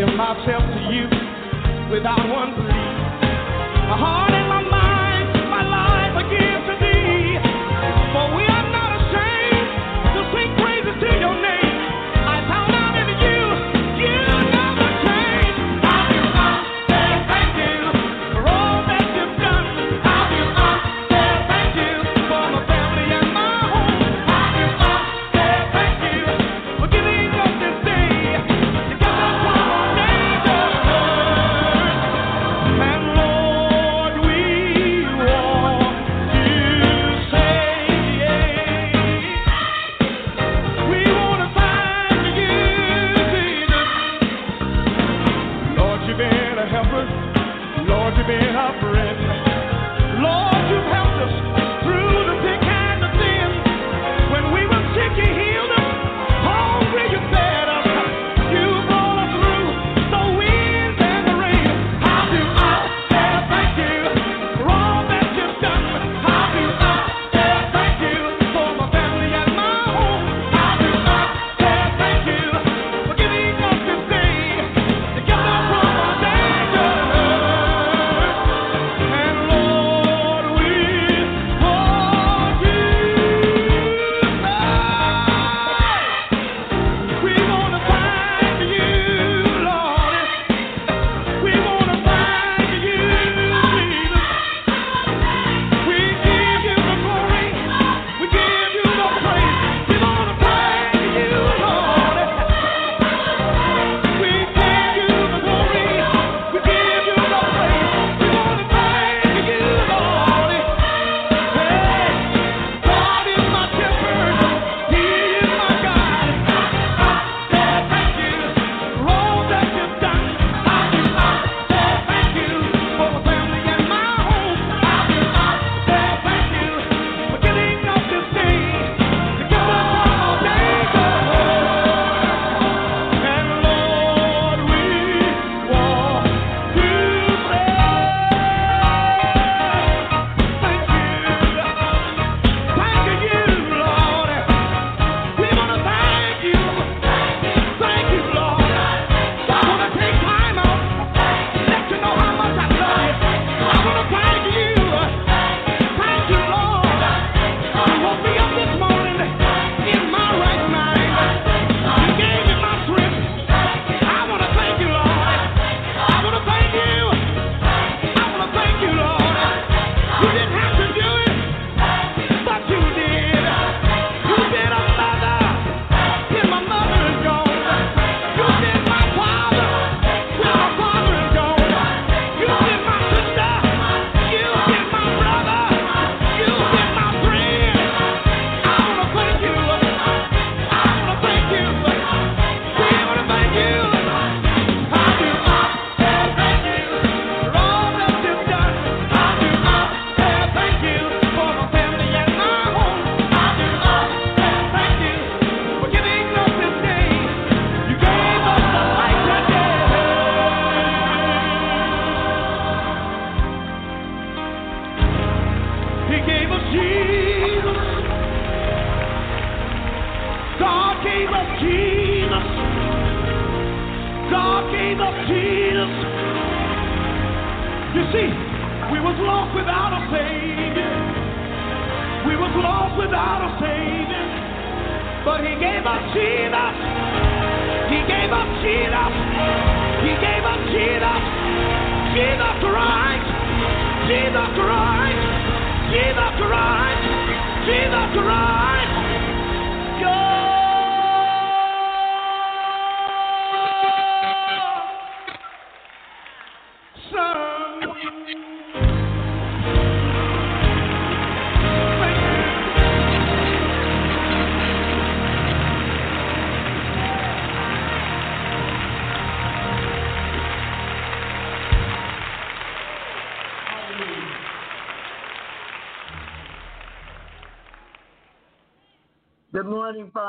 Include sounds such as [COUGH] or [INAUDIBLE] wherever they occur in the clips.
give myself to you without one plea. My heart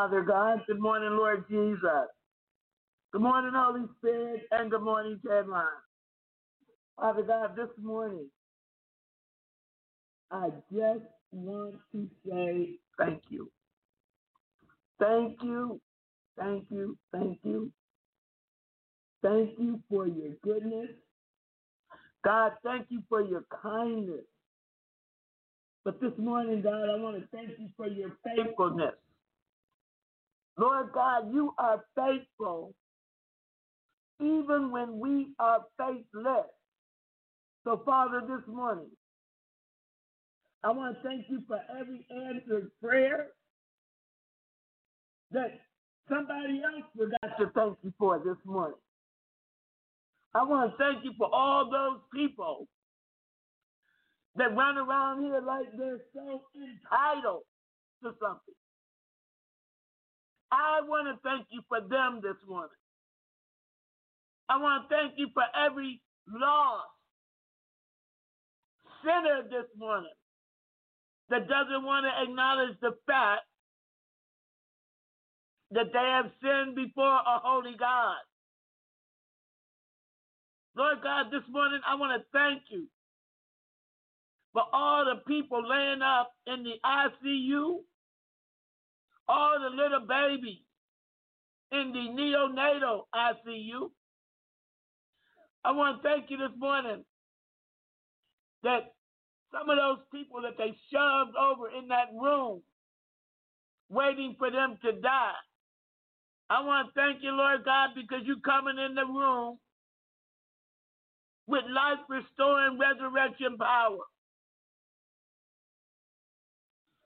Father God. Good morning, Lord Jesus. Good morning, Holy Spirit, and good morning, Tedline. Father God, this morning, I just want to say thank you. Thank you, thank you, thank you. Thank you for your goodness. God, thank you for your kindness. But this morning, God, I want to thank you for your faithfulness. Lord God, you are faithful even when we are faithless. So, Father, this morning, I want to thank you for every answered prayer that somebody else forgot to thank you for this morning. I want to thank you for all those people that run around here like they're so entitled to something. I want to thank you for them this morning. I want to thank you for every lost sinner this morning that doesn't want to acknowledge the fact that they have sinned before a holy God. Lord God, this morning I want to thank you for all the people laying up in the ICU all the little babies in the neonatal ICU. I want to thank you this morning that some of those people that they shoved over in that room waiting for them to die. I want to thank you, Lord God, because you're coming in the room with life restoring resurrection power.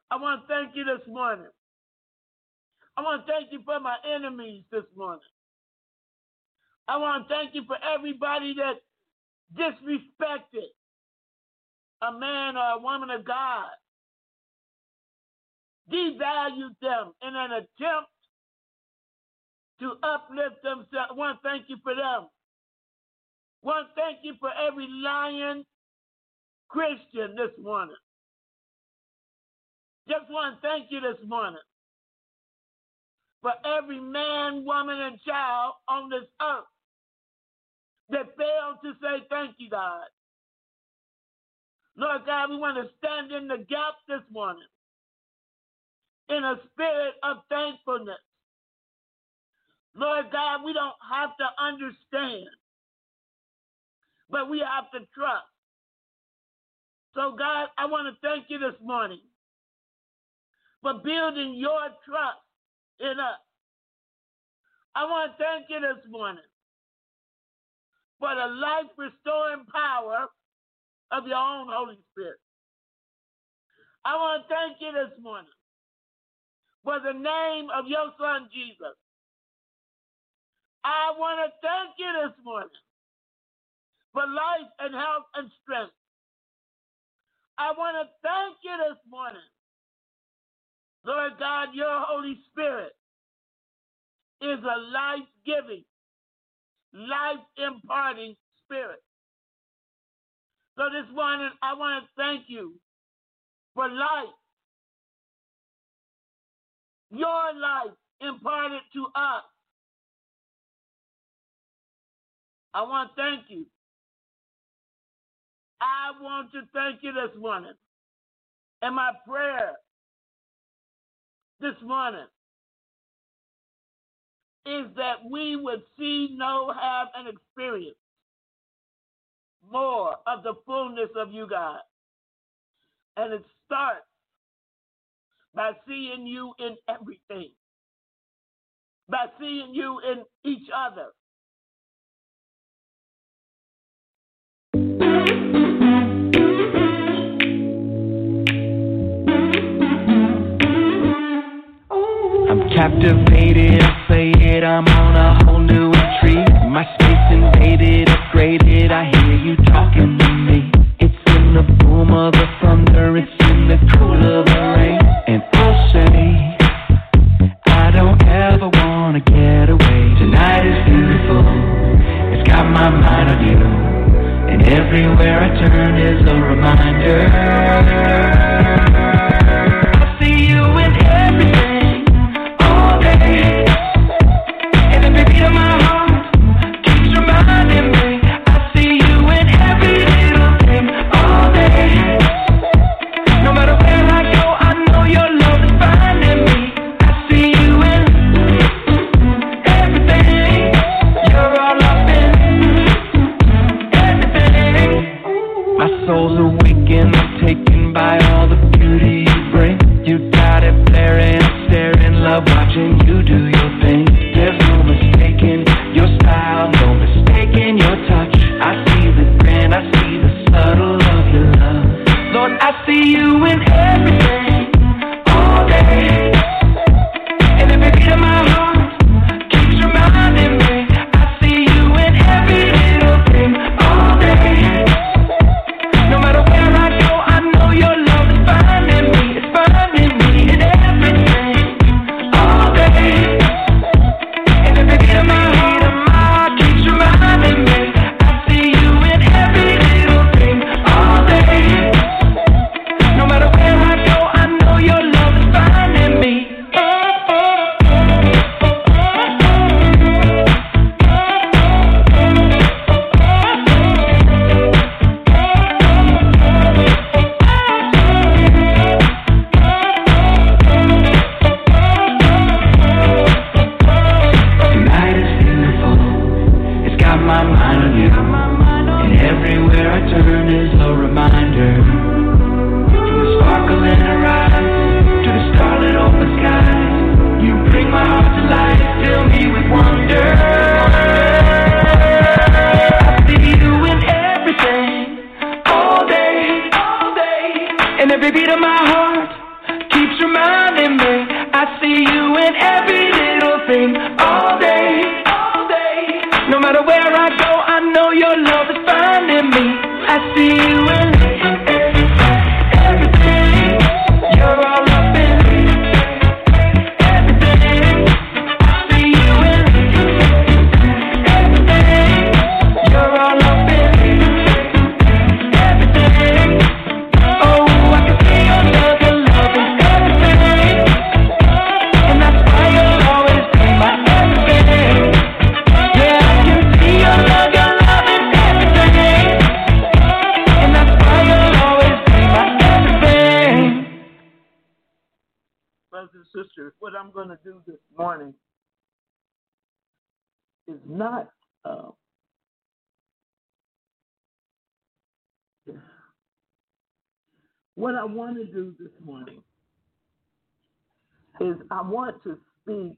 I want to thank you this morning I want to thank you for my enemies this morning. I want to thank you for everybody that disrespected a man or a woman of God, devalued them in an attempt to uplift themselves. To thank you for them. To thank you for every lying Christian this morning. Just want to thank you this morning for every man, woman, and child on this earth that failed to say thank you, God. Lord God, we want to stand in the gap this morning in a spirit of thankfulness. Lord God, we don't have to understand, but we have to trust. So, God, I want to thank you this morning for building your trust in us. Uh, I want to thank you this morning for the life restoring power of your own Holy Spirit. I want to thank you this morning for the name of your Son Jesus. I want to thank you this morning for life and health and strength. I want to thank you this morning Lord God, your Holy Spirit is a life giving, life imparting spirit. So this morning, I want to thank you for life. Your life imparted to us. I want to thank you. I want to thank you this morning. And my prayer this morning is that we would see, know, have, and experience more of the fullness of you, God. And it starts by seeing you in everything, by seeing you in each other. Captivated, say it, I'm on a whole new retreat. My space invaded, upgraded, I hear you talking to me. It's in the boom of the thunder, it's in the cool of the rain. And I'll say, I don't ever wanna get away. Tonight is beautiful, it's got my mind on you. And everywhere I turn is a reminder. Not uh, what I want to do this morning is I want to speak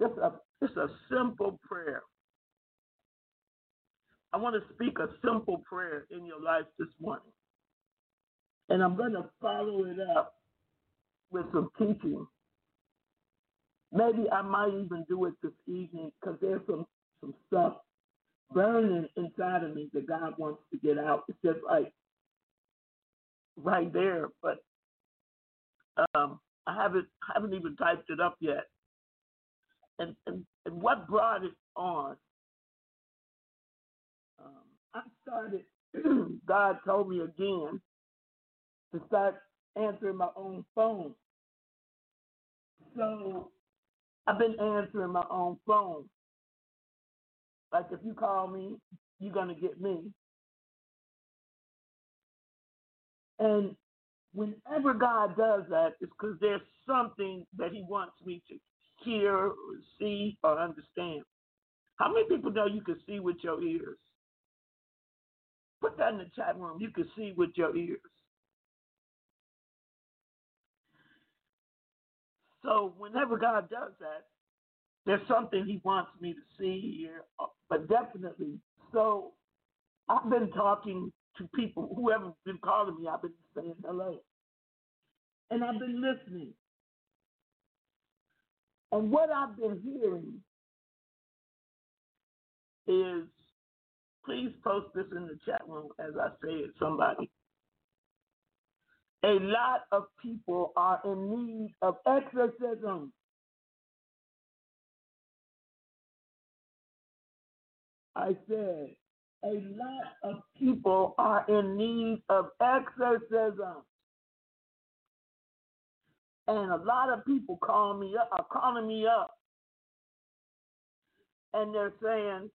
just a just a simple prayer. I want to speak a simple prayer in your life this morning. And I'm going to follow it up with some teaching. Maybe I might even do it this evening because there's some, some stuff burning inside of me that God wants to get out. It's just like right there, but um, I haven't haven't even typed it up yet. And and, and what brought it on? Um, I started. [CLEARS THROAT] God told me again to start answering my own phone. So I've been answering my own phone. Like if you call me, you're gonna get me. And whenever God does that, it's because there's something that He wants me to hear, or see, or understand. How many people know you can see with your ears? Put that in the chat room. You can see with your ears. So whenever God does that, there's something He wants me to see here, uh, but definitely. So I've been talking to people, whoever's been calling me, I've been saying hello. And I've been listening. And what I've been hearing is please post this in the chat room as I say it, somebody. A lot of people are in need of exorcism. I said, a lot of people are in need of exorcism. And a lot of people call me up, are calling me up. And they're saying,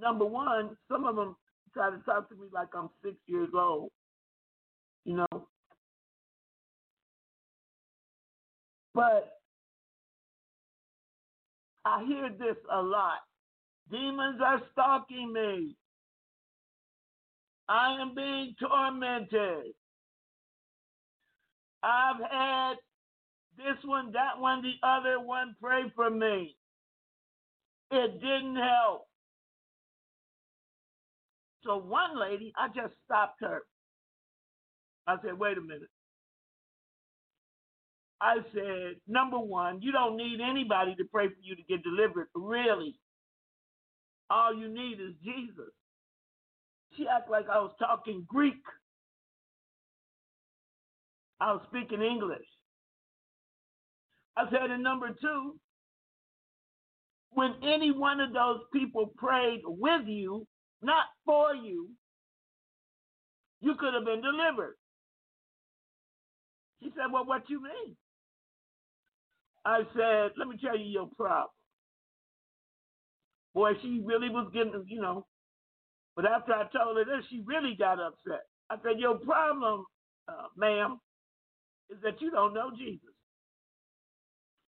number one, some of them try to talk to me like I'm six years old. You know? But I hear this a lot. Demons are stalking me. I am being tormented. I've had this one, that one, the other one pray for me. It didn't help. So one lady, I just stopped her. I said, wait a minute. I said, number one, you don't need anybody to pray for you to get delivered, really. All you need is Jesus. She acted like I was talking Greek. I was speaking English. I said, and number two, when any one of those people prayed with you, not for you, you could have been delivered. She said, Well, what you mean? I said, Let me tell you your problem. Boy, she really was getting, you know. But after I told her this, she really got upset. I said, Your problem, uh, ma'am, is that you don't know Jesus.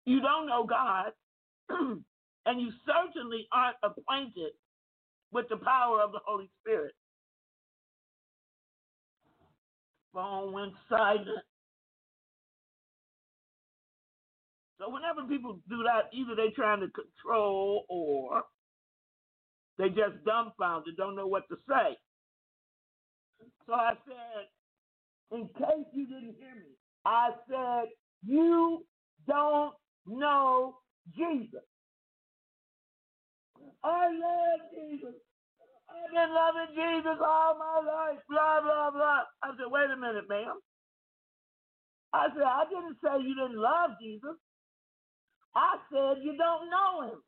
You don't know God, [CLEARS THROAT] and you certainly aren't acquainted with the power of the Holy Spirit. Phone went silent. So whenever people do that, either they're trying to control or they just dumbfounded, don't know what to say. So I said, in case you didn't hear me, I said, you don't know Jesus. I love Jesus. I've been loving Jesus all my life, blah, blah, blah. I said, wait a minute, ma'am. I said, I didn't say you didn't love Jesus. I said you don't know him.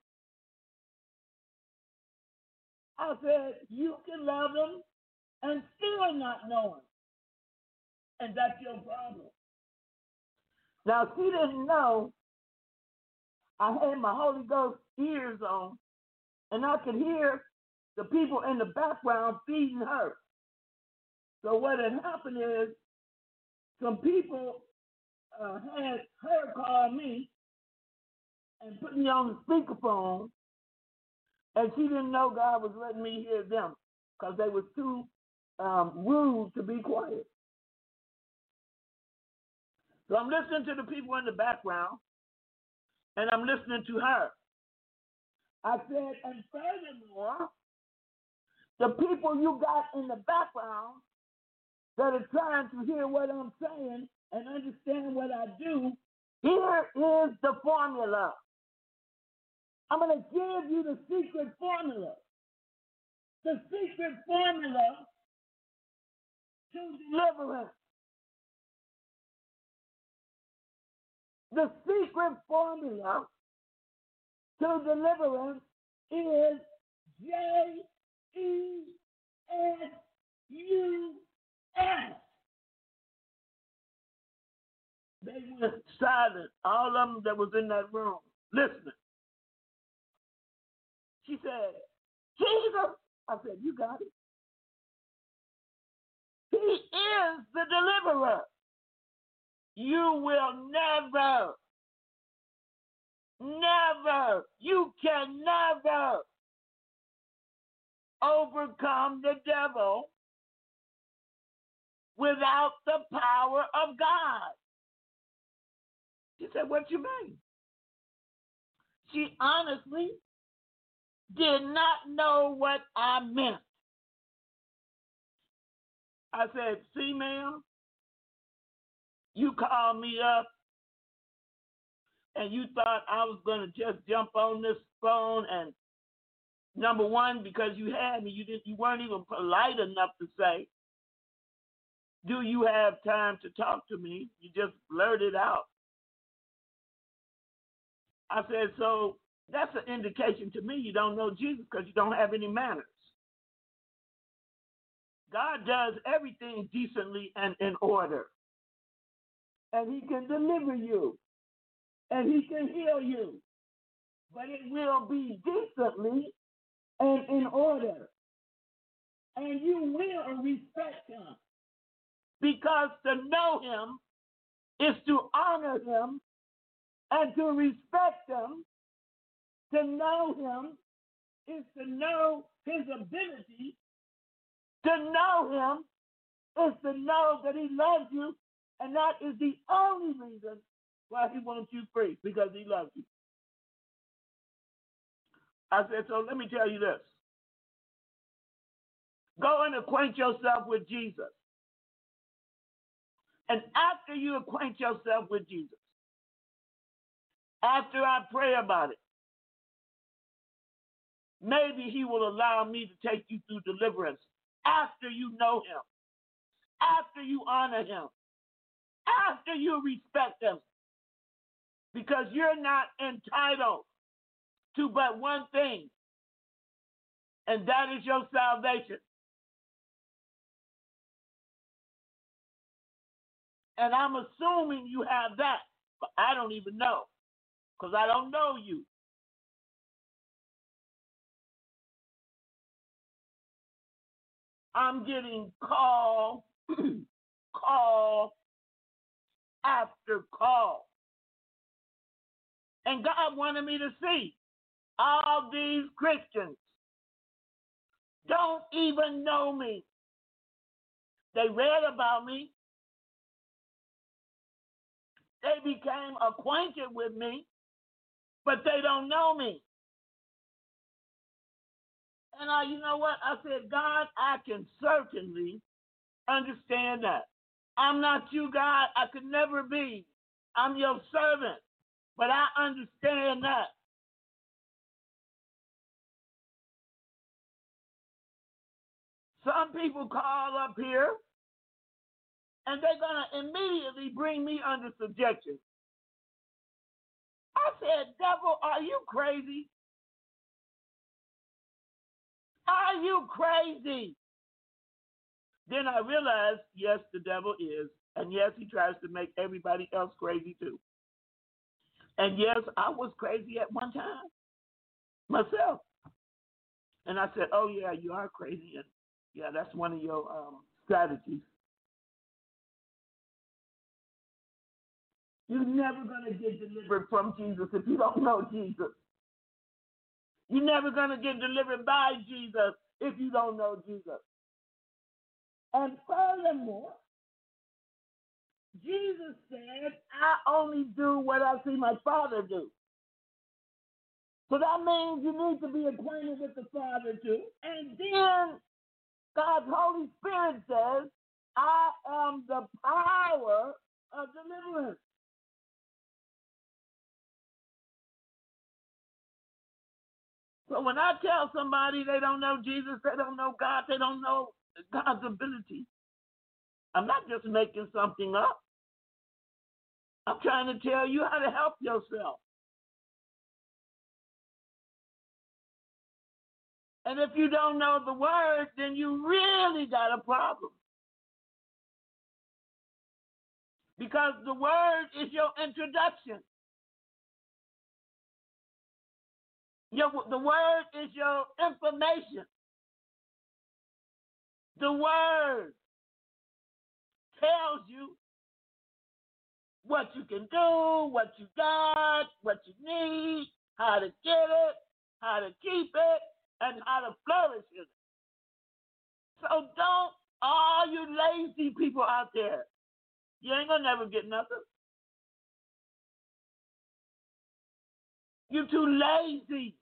I said, you can love him and still not know him. And that's your problem. Now, she didn't know I had my Holy Ghost ears on, and I could hear the people in the background feeding her. So what had happened is some people uh, had her call me and put me on the speakerphone and she didn't know God was letting me hear them because they were too um, rude to be quiet. So I'm listening to the people in the background, and I'm listening to her. I said, and furthermore, the people you got in the background that are trying to hear what I'm saying and understand what I do, here is the formula. I'm going to give you the secret formula. The secret formula to deliverance. The secret formula to deliverance is J E S U S. They went silent, all of them that was in that room, listening. She said, Jesus. I said, You got it. He is the deliverer. You will never, never, you can never overcome the devil without the power of God. She said, What you mean? She honestly did not know what I meant. I said, See, ma'am, you called me up and you thought I was going to just jump on this phone and number one, because you had me, you didn't, you weren't even polite enough to say, "Do you have time to talk to me?" You just blurted out. I said, "So that's an indication to me you don't know Jesus because you don't have any manners." God does everything decently and in order. And He can deliver you. And He can heal you. But it will be decently and in order. And you will respect Him. Because to know Him is to honor Him and to respect Him. To know Him is to know His ability to know him is to know that he loves you, and that is the only reason why he wants you free, because he loves you. I said, so let me tell you this. Go and acquaint yourself with Jesus. And after you acquaint yourself with Jesus, after I pray about it, maybe he will allow me to take you through deliverance after you know him, after you honor him, after you respect him. Because you're not entitled to but one thing, and that is your salvation. And I'm assuming you have that, but I don't even know because I don't know you. I'm getting call, [CLEARS THROAT] call after call. And God wanted me to see all these Christians don't even know me. They read about me. They became acquainted with me, but they don't know me. And I, you know what? I said, God, I can certainly understand that. I'm not you, God. I could never be. I'm your servant. But I understand that. Some people call up here and they're going to immediately bring me under subjection. I said, Devil, are you crazy? Are you crazy? Then I realized, yes, the devil is. And yes, he tries to make everybody else crazy too. And yes, I was crazy at one time myself. And I said, oh, yeah, you are crazy. And yeah, that's one of your um, strategies. You're never going to get delivered from Jesus if you don't know Jesus. You're never going to get delivered by Jesus if you don't know Jesus. And furthermore, Jesus said, I only do what I see my Father do. So that means you need to be acquainted with the Father too. And then God's Holy Spirit says, I am the power of deliverance. So when I tell somebody they don't know Jesus, they don't know God, they don't know God's ability, I'm not just making something up. I'm trying to tell you how to help yourself. And if you don't know the word, then you really got a problem. Because the word is your introduction. Your, the word is your information. The word tells you what you can do, what you got, what you need, how to get it, how to keep it, and how to flourish in it. So don't, all you lazy people out there, you ain't gonna never get nothing. You're too lazy.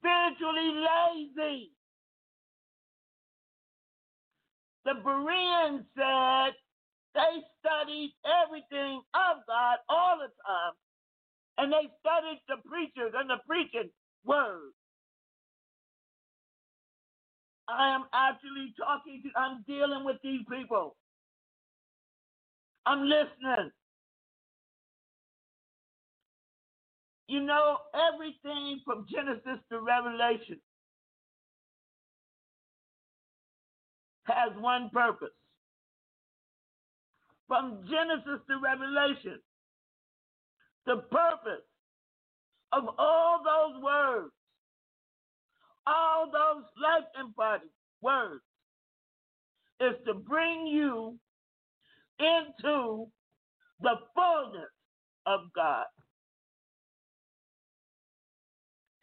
Spiritually lazy. The Bereans said they studied everything of God all the time. And they studied the preachers and the preaching word. I am actually talking to, I'm dealing with these people. I'm listening. You know, everything from Genesis to Revelation has one purpose. From Genesis to Revelation, the purpose of all those words, all those life embodied words, is to bring you into the fullness of God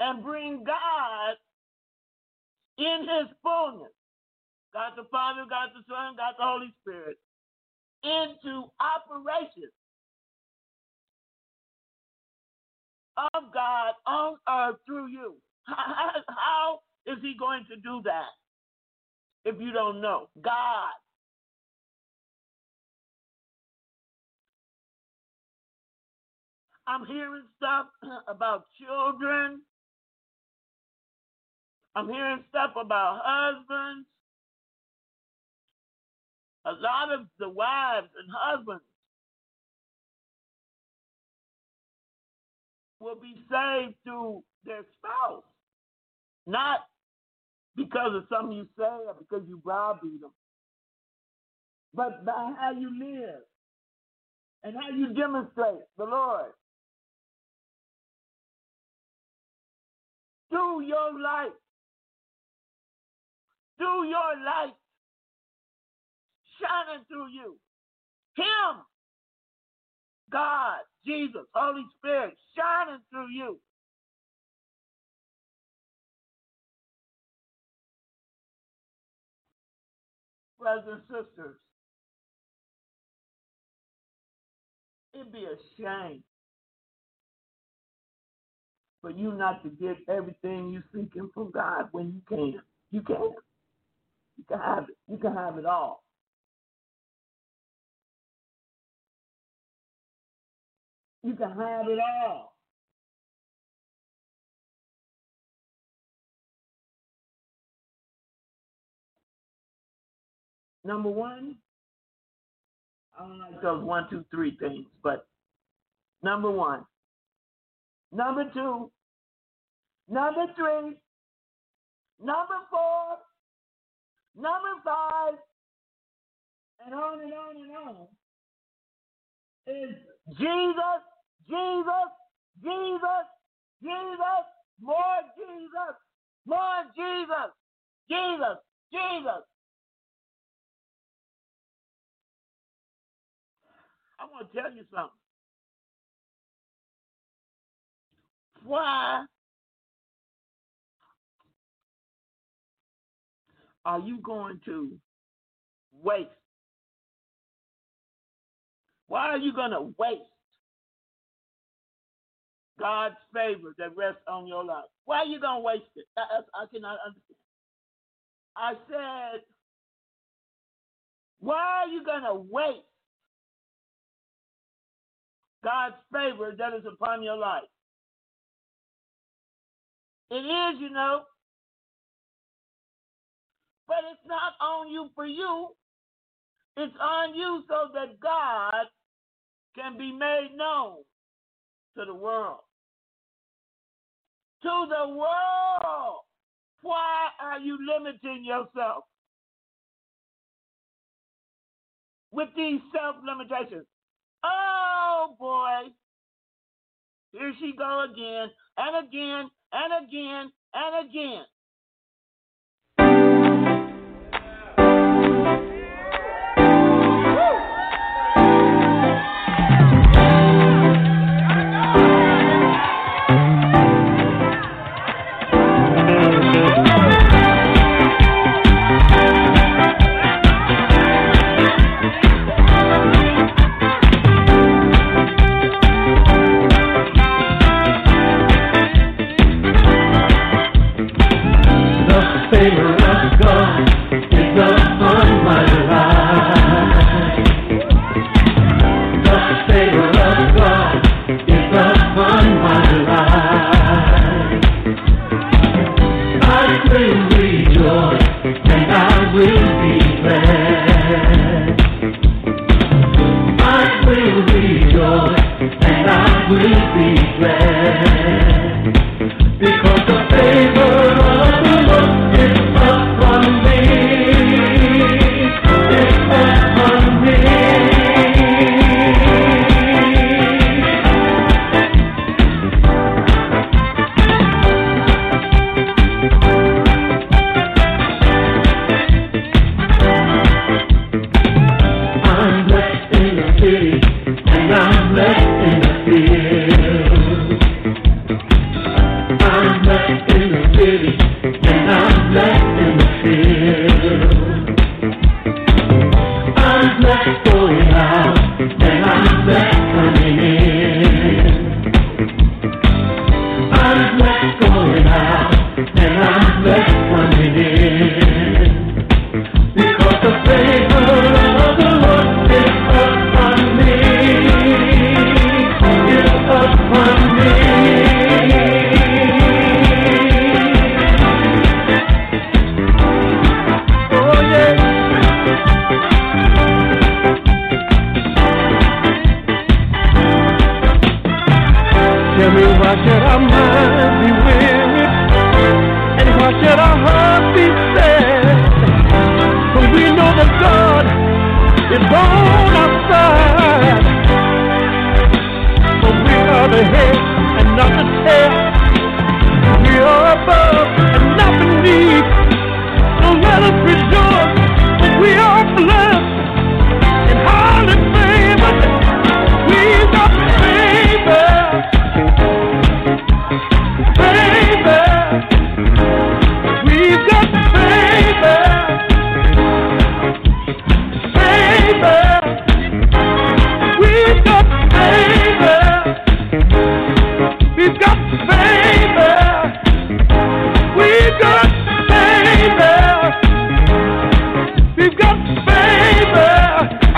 and bring God in his fullness, God the Father, God the Son, God the Holy Spirit, into operation of God on earth through you. [LAUGHS] How, is he going to do that if you don't know? God. I'm hearing stuff [CLEARS THROAT] about children. I'm hearing stuff about husbands. A lot of the wives and husbands will be saved through their spouse, not because of something you say or because you browbeat them, but by how you live and how you demonstrate the Lord through your life, through your life, shining through you. Him, God, Jesus, Holy Spirit, shining through you. Brothers and sisters, it'd be a shame for you not to get everything you're seeking from God when you can. You can. You can have it. You can have it all. You can have it all. Number one, don't those one, two, three things, but number one. Number two. Number three. Number four. Number five. And on and on and on is Jesus, Jesus, Jesus, Jesus, more Jesus, more Jesus, Jesus, Jesus. I want to tell you something. Why are you going to waste? Why are you going to waste God's favor that rests on your life? Why are you going to waste it? I, I, cannot understand. I said, why are you going to waste God's favor that is upon your life? It is, you know. But it's not on you for you. It's on you so that God can be made known to the world. To the world. Why are you limiting yourself with these self limitations? Oh boy. Here she go again and again and again and again.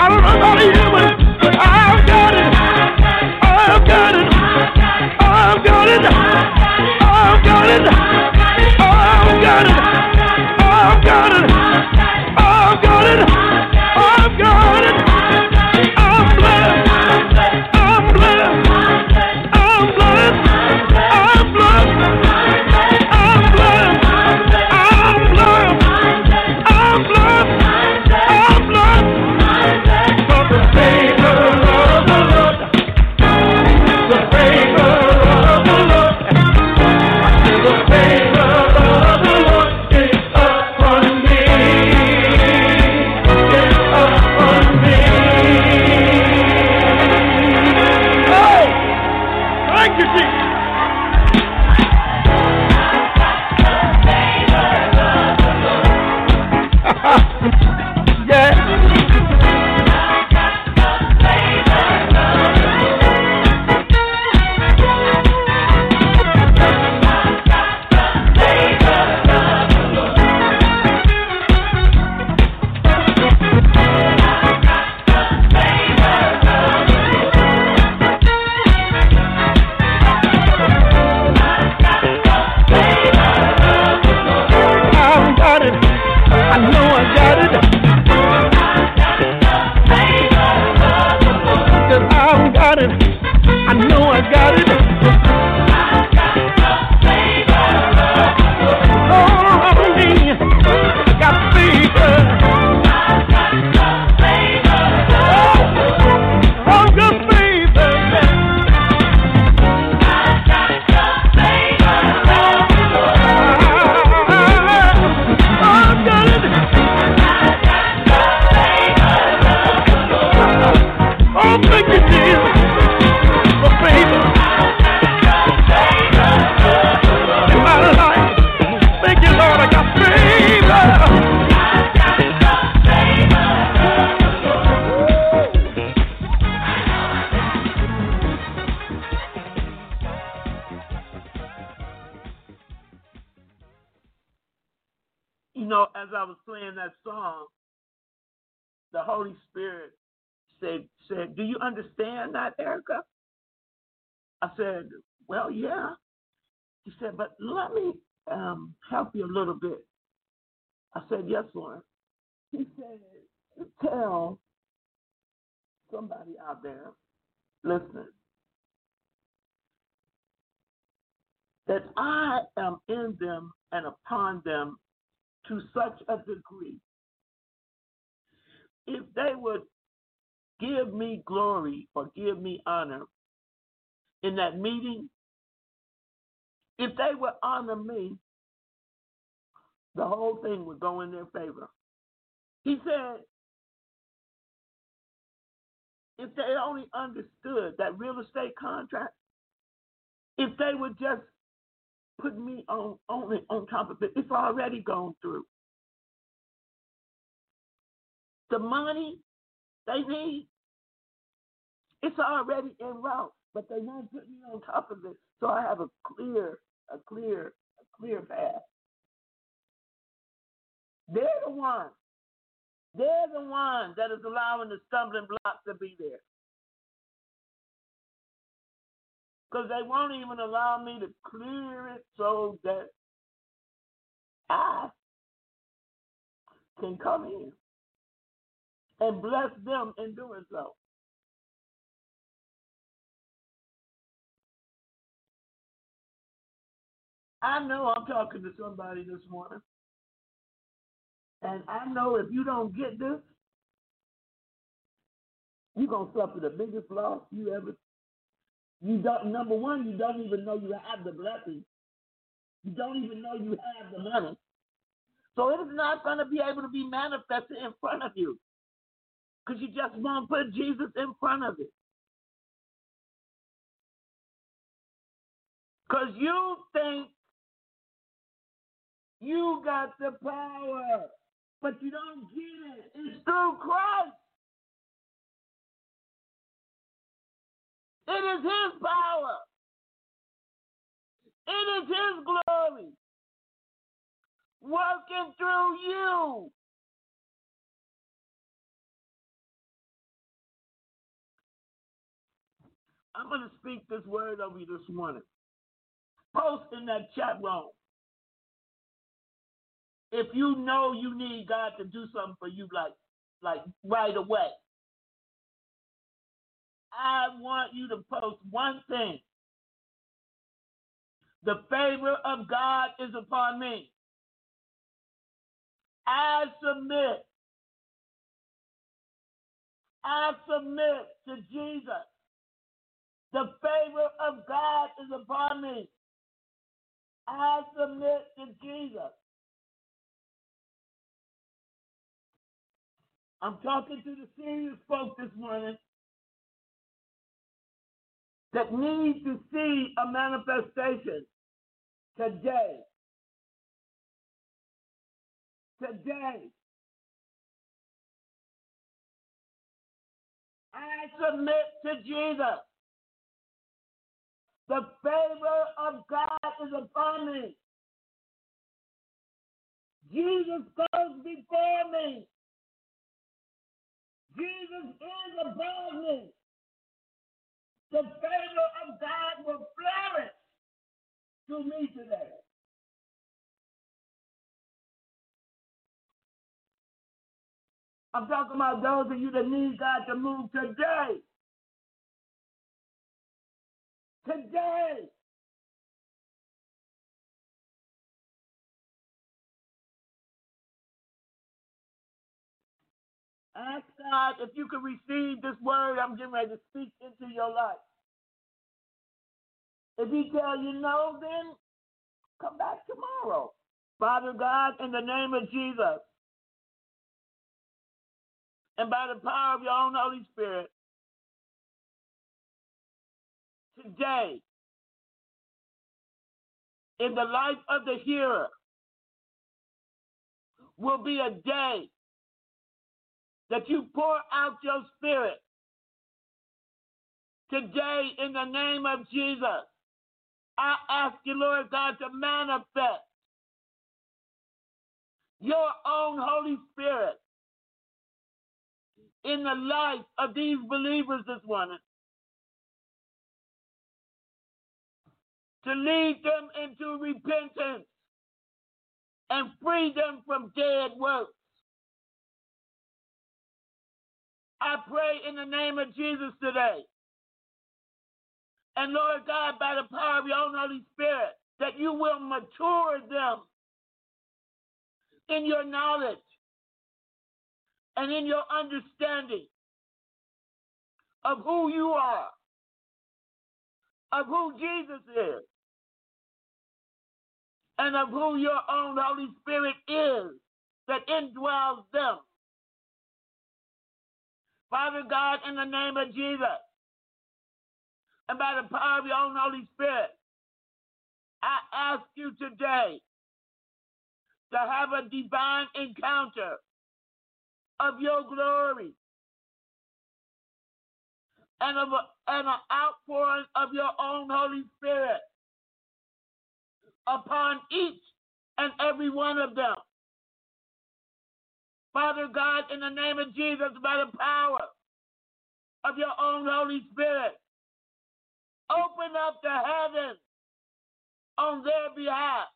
I don't know about you, You know, as I was playing that song, the Holy Spirit said, said, Do you understand that, Erica? I said, Well, yeah. He said, But let me um, help you a little bit. I said, Yes, Lord. He said, Tell somebody out there, listen, that I am in them and upon them to such a degree. If they would give me glory or give me honor in that meeting, if they would honor me, the whole thing would go in their favor. He said, if they only understood that real estate contract, if they would just put me on only on top of it, it's already gone through. The money they need, it's already en route, but they won't put me on top of it. So I have a clear, a clear, a clear path. They're the ones. They're the ones that is allowing the stumbling blocks to be there. Because they won't even allow me to clear it so that I can come in and bless them in doing so. I know I'm talking to somebody this morning. And I know if you don't get this, you're gonna suffer the biggest loss you ever you don't number one, you don't even know you have the blessing. You don't even know you have the money. So it is not going to be able to be manifested in front of you. Because you just won't put Jesus in front of it. Because you think you got the power, but you don't get it. It's through Christ. It is His power. It is His glory working through you. I'm going to speak this word over you this morning. Post in that chat room. If you know you need God to do something for you, like, like right away, I want you to post one thing. The favor of God is upon me. I submit. I submit to Jesus. The favor of God is upon me. I submit to Jesus. I'm talking to the serious folk this morning that need to see a manifestation today. Today. I submit to Jesus. The favor of God is upon me. Jesus goes before me. Jesus is above me. The favor of God will flourish to me today. I'm talking about those of you that need God to move today. Today. Ask God if you can receive this word I'm getting ready to speak into your life. If he tell you no, then come back tomorrow. Father God, in the name of Jesus, and by the power of your own Holy Spirit, today, in the life of the hearer, will be a day that you pour out your spirit. Today, in the name of Jesus, I ask you, Lord God, to manifest your own Holy Spirit in the life of these believers this morning. To lead them into repentance and free them from dead works. I pray in the name of Jesus today. And Lord God, by the power of your own Holy Spirit, that you will mature them in your knowledge and in your understanding of who you are, of who Jesus is, and of who your own Holy Spirit is that indwells them. Father God, in the name of Jesus, and by the power of your own Holy Spirit, I ask you today to have a divine encounter of your glory and, of a, and an outpouring of your own Holy Spirit upon each and every one of them. Father God, in the name of Jesus, by the power of your own Holy Spirit, open up the heavens on their behalf.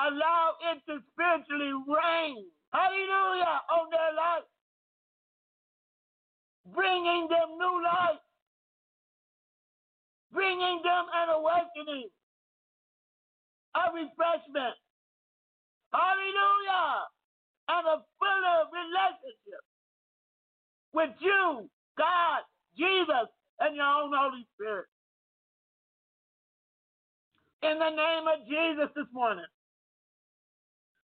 Allow it to spiritually rain Hallelujah. On their life. Bringing them new life. Bringing them an awakening. of refreshment. Hallelujah. And a fuller relationship with you, God, Jesus, and your own Holy Spirit. In the name of Jesus this morning,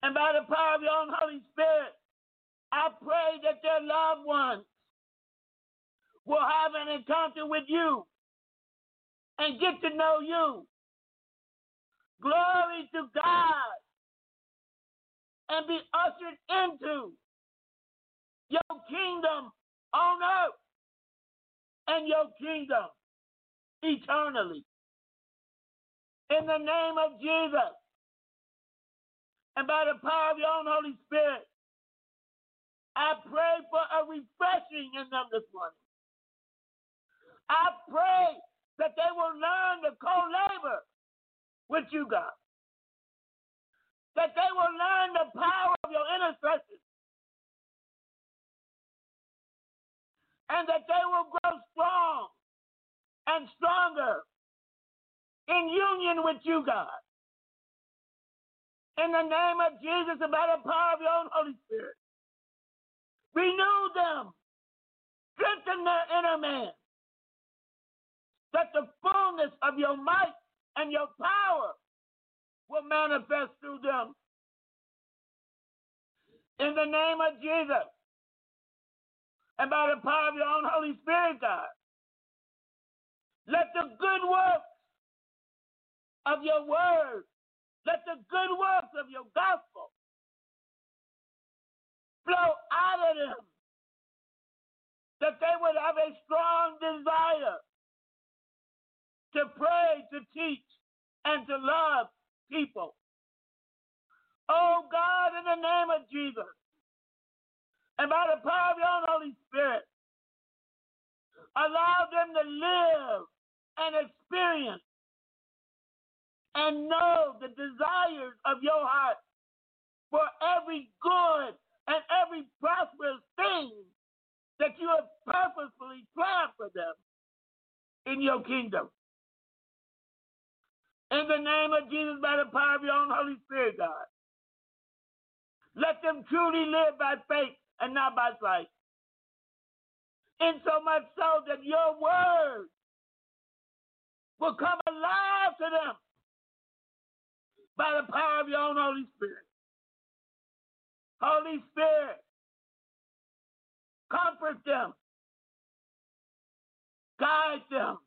and by the power of your own Holy Spirit, I pray that their loved ones will have an encounter with you and get to know you. Glory to God. And be ushered into your kingdom on earth and your kingdom eternally. In the name of Jesus and by the power of your own Holy Spirit, I pray for a refreshing in them this morning. I pray that they will learn to co-labor with you, God. That they will learn the power of your intercession. And that they will grow strong and stronger in union with you, God. In the name of Jesus and by the power of your own Holy Spirit. Renew them. Strengthen their inner man that the fullness of your might and your power will manifest through them. In the name of Jesus and by the power of your own Holy Spirit, God, let the good works of your word, let the good works of your gospel flow out of them, that they would have a strong desire to pray, to teach, and to love people. Oh God, in the name of Jesus, and by the power of your Holy Spirit, allow them to live and experience and know the desires of your heart for every good and every prosperous thing that you have purposefully planned for them in your kingdom. In the name of Jesus, by the power of your own Holy Spirit, God. Let them truly live by faith and not by sight. In so much so that your word will come alive to them by the power of your own Holy Spirit. Holy Spirit, comfort them, guide them,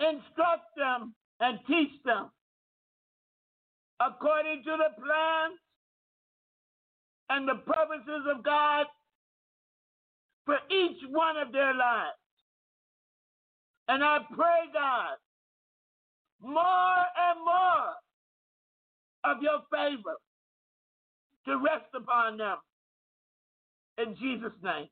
instruct them and teach them according to the plans and the purposes of God for each one of their lives. And I pray, God, more and more of your favor to rest upon them. In Jesus' name.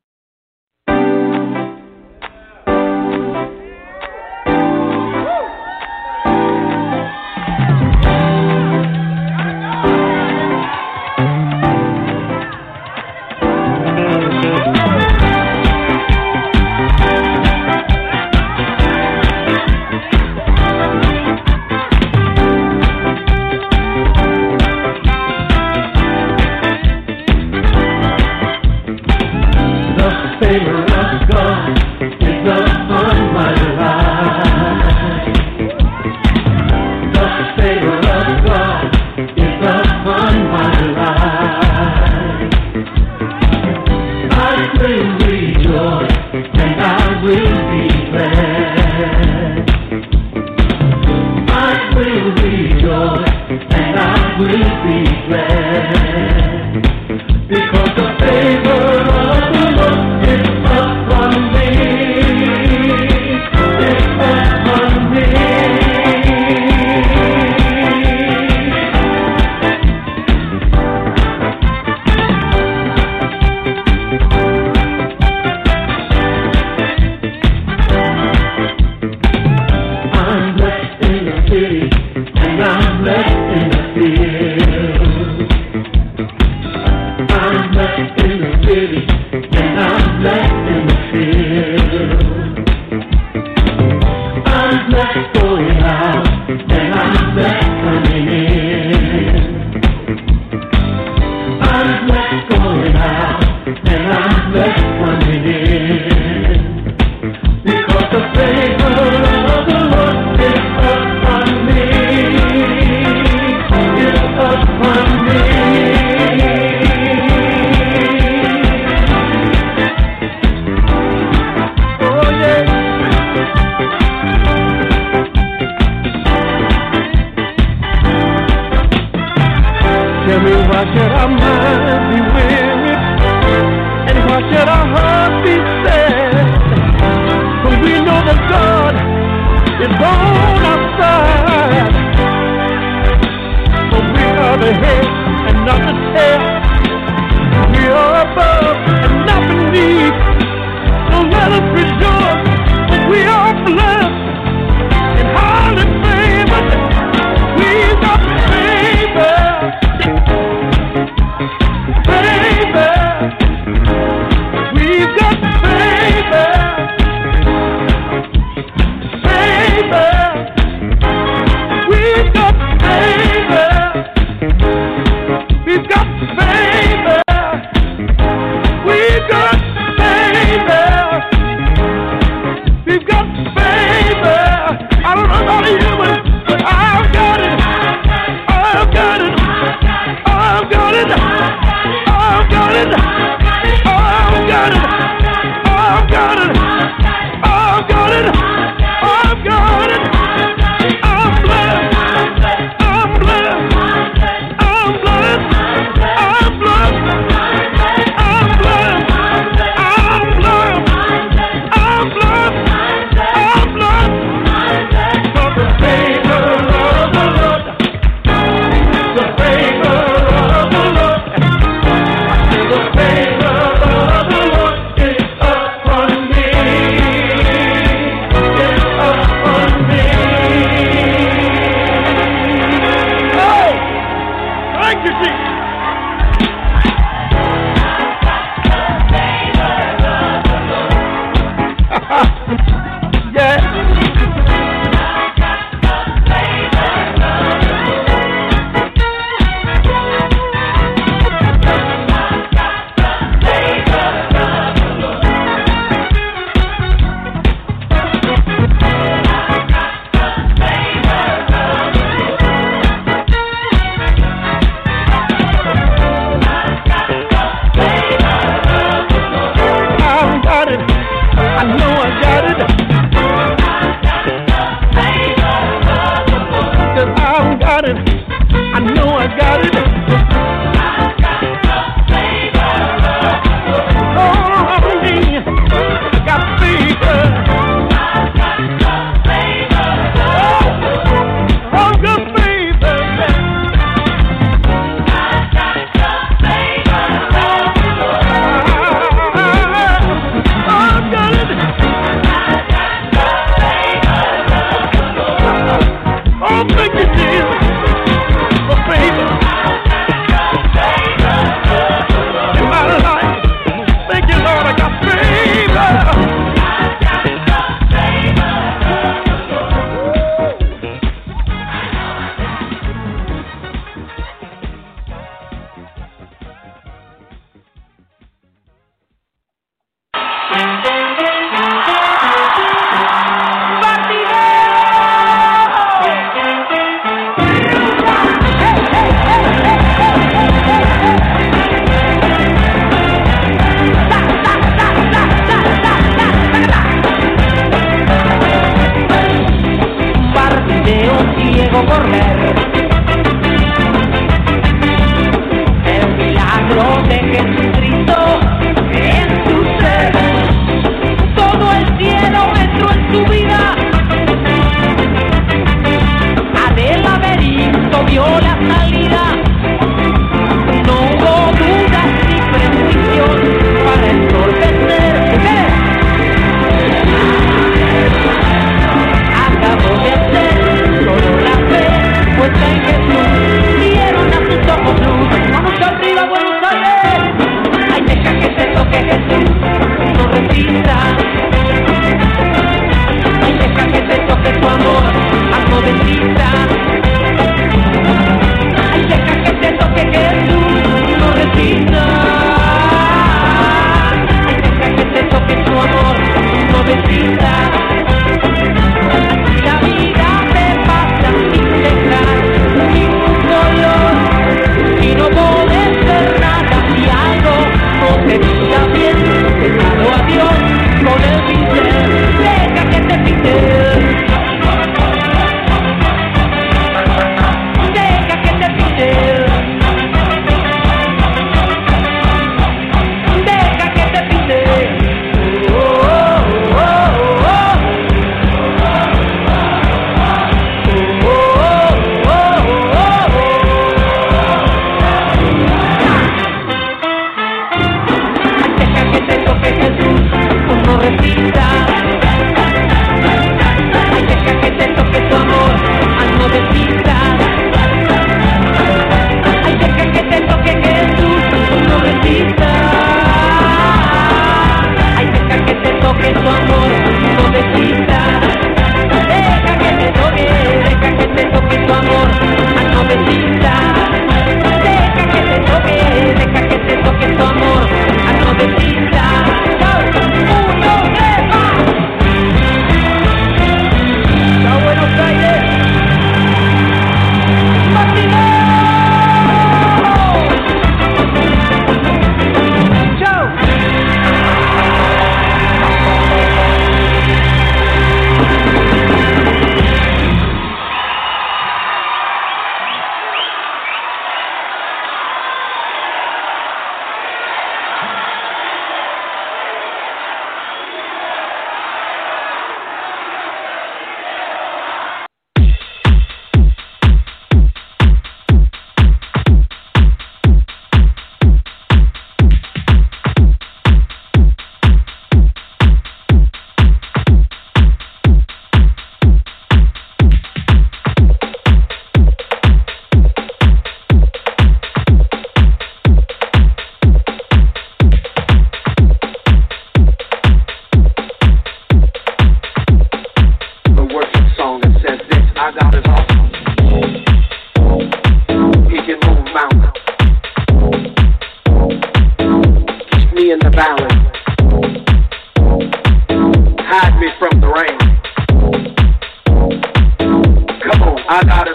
He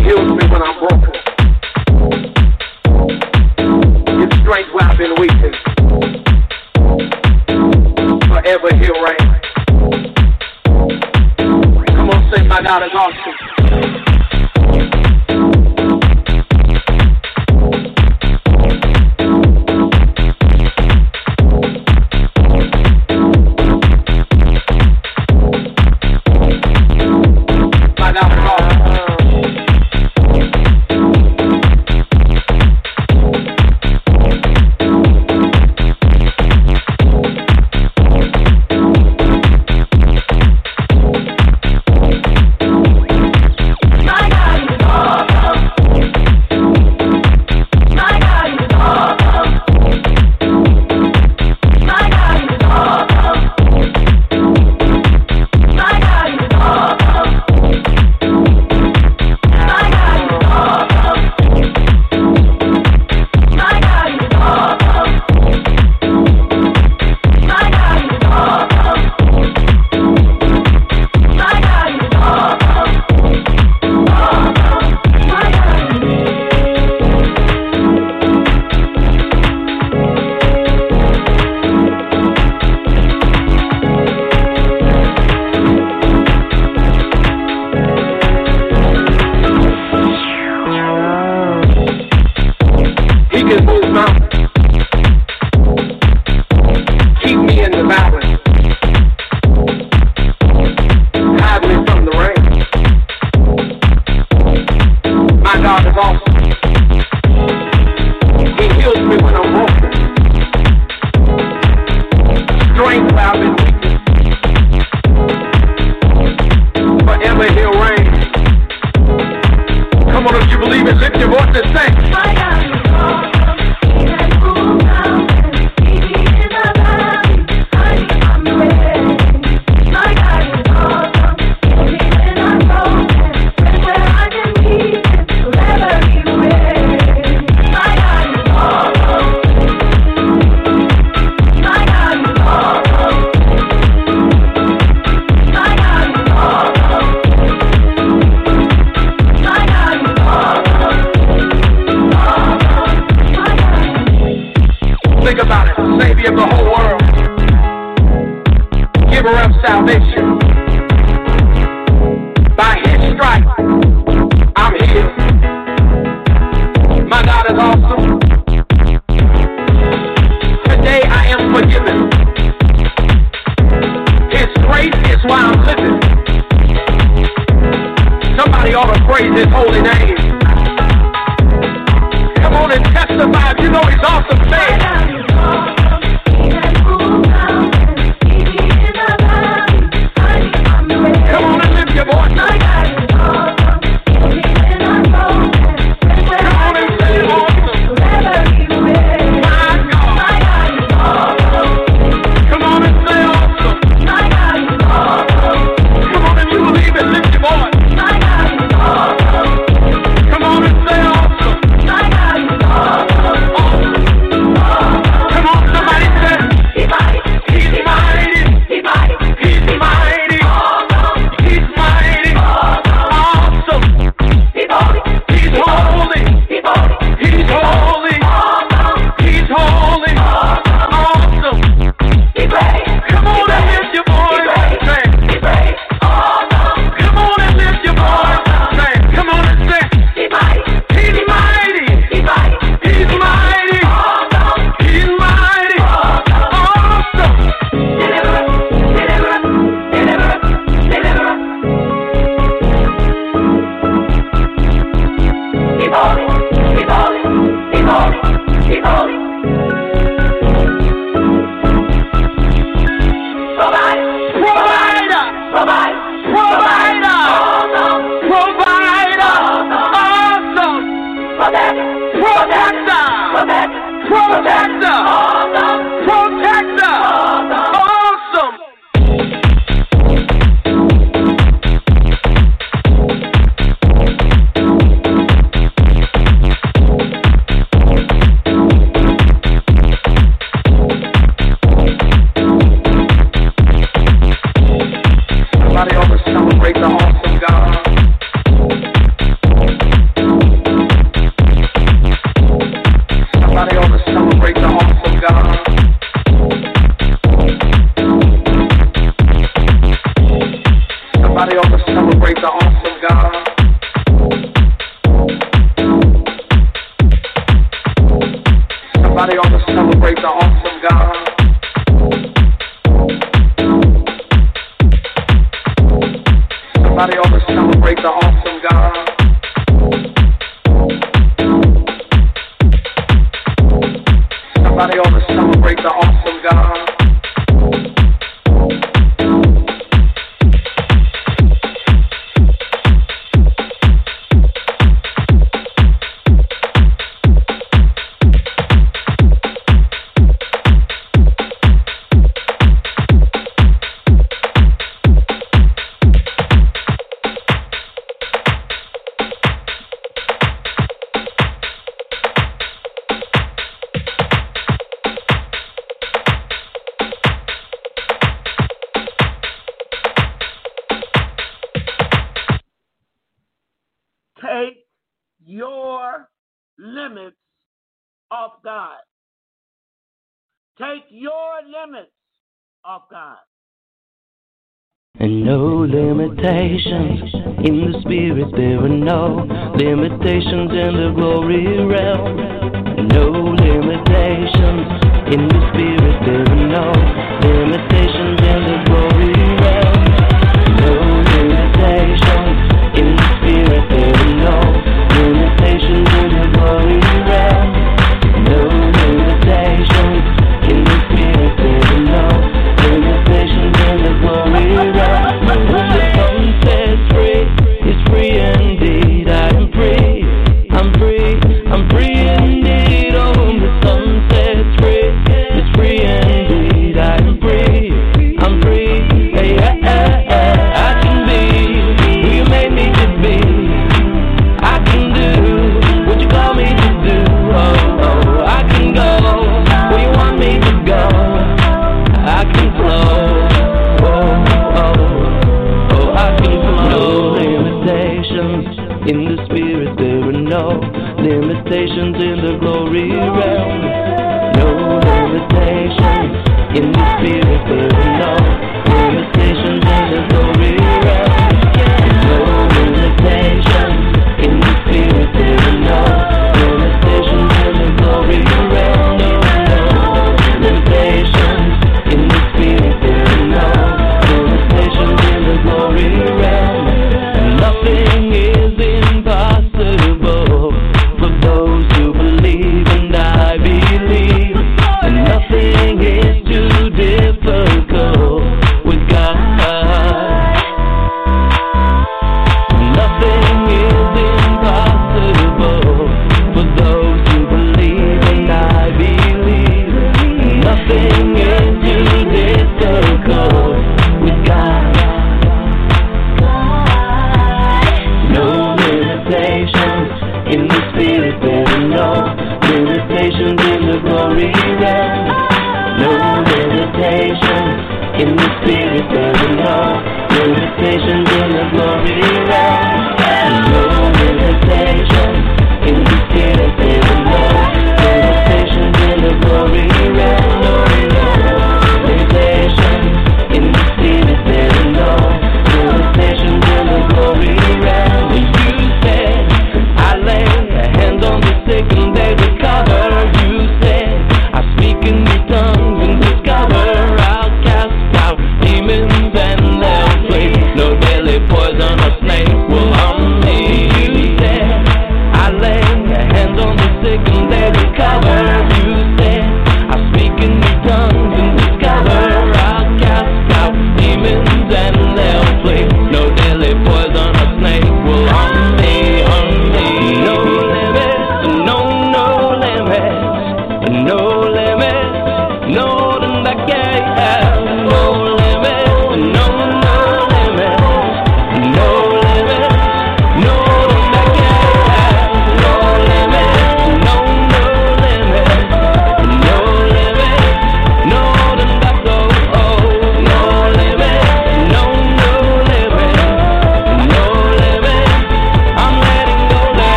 heals me when I'm broken. His strength where I've been. Forever he'll. Come on, sing, my God is awesome. Savior of the whole world, giver of salvation. your limits off God. And no limitations in the spirit, there are no limitations in the glory realm. No limitations in the spirit, there are no limitations.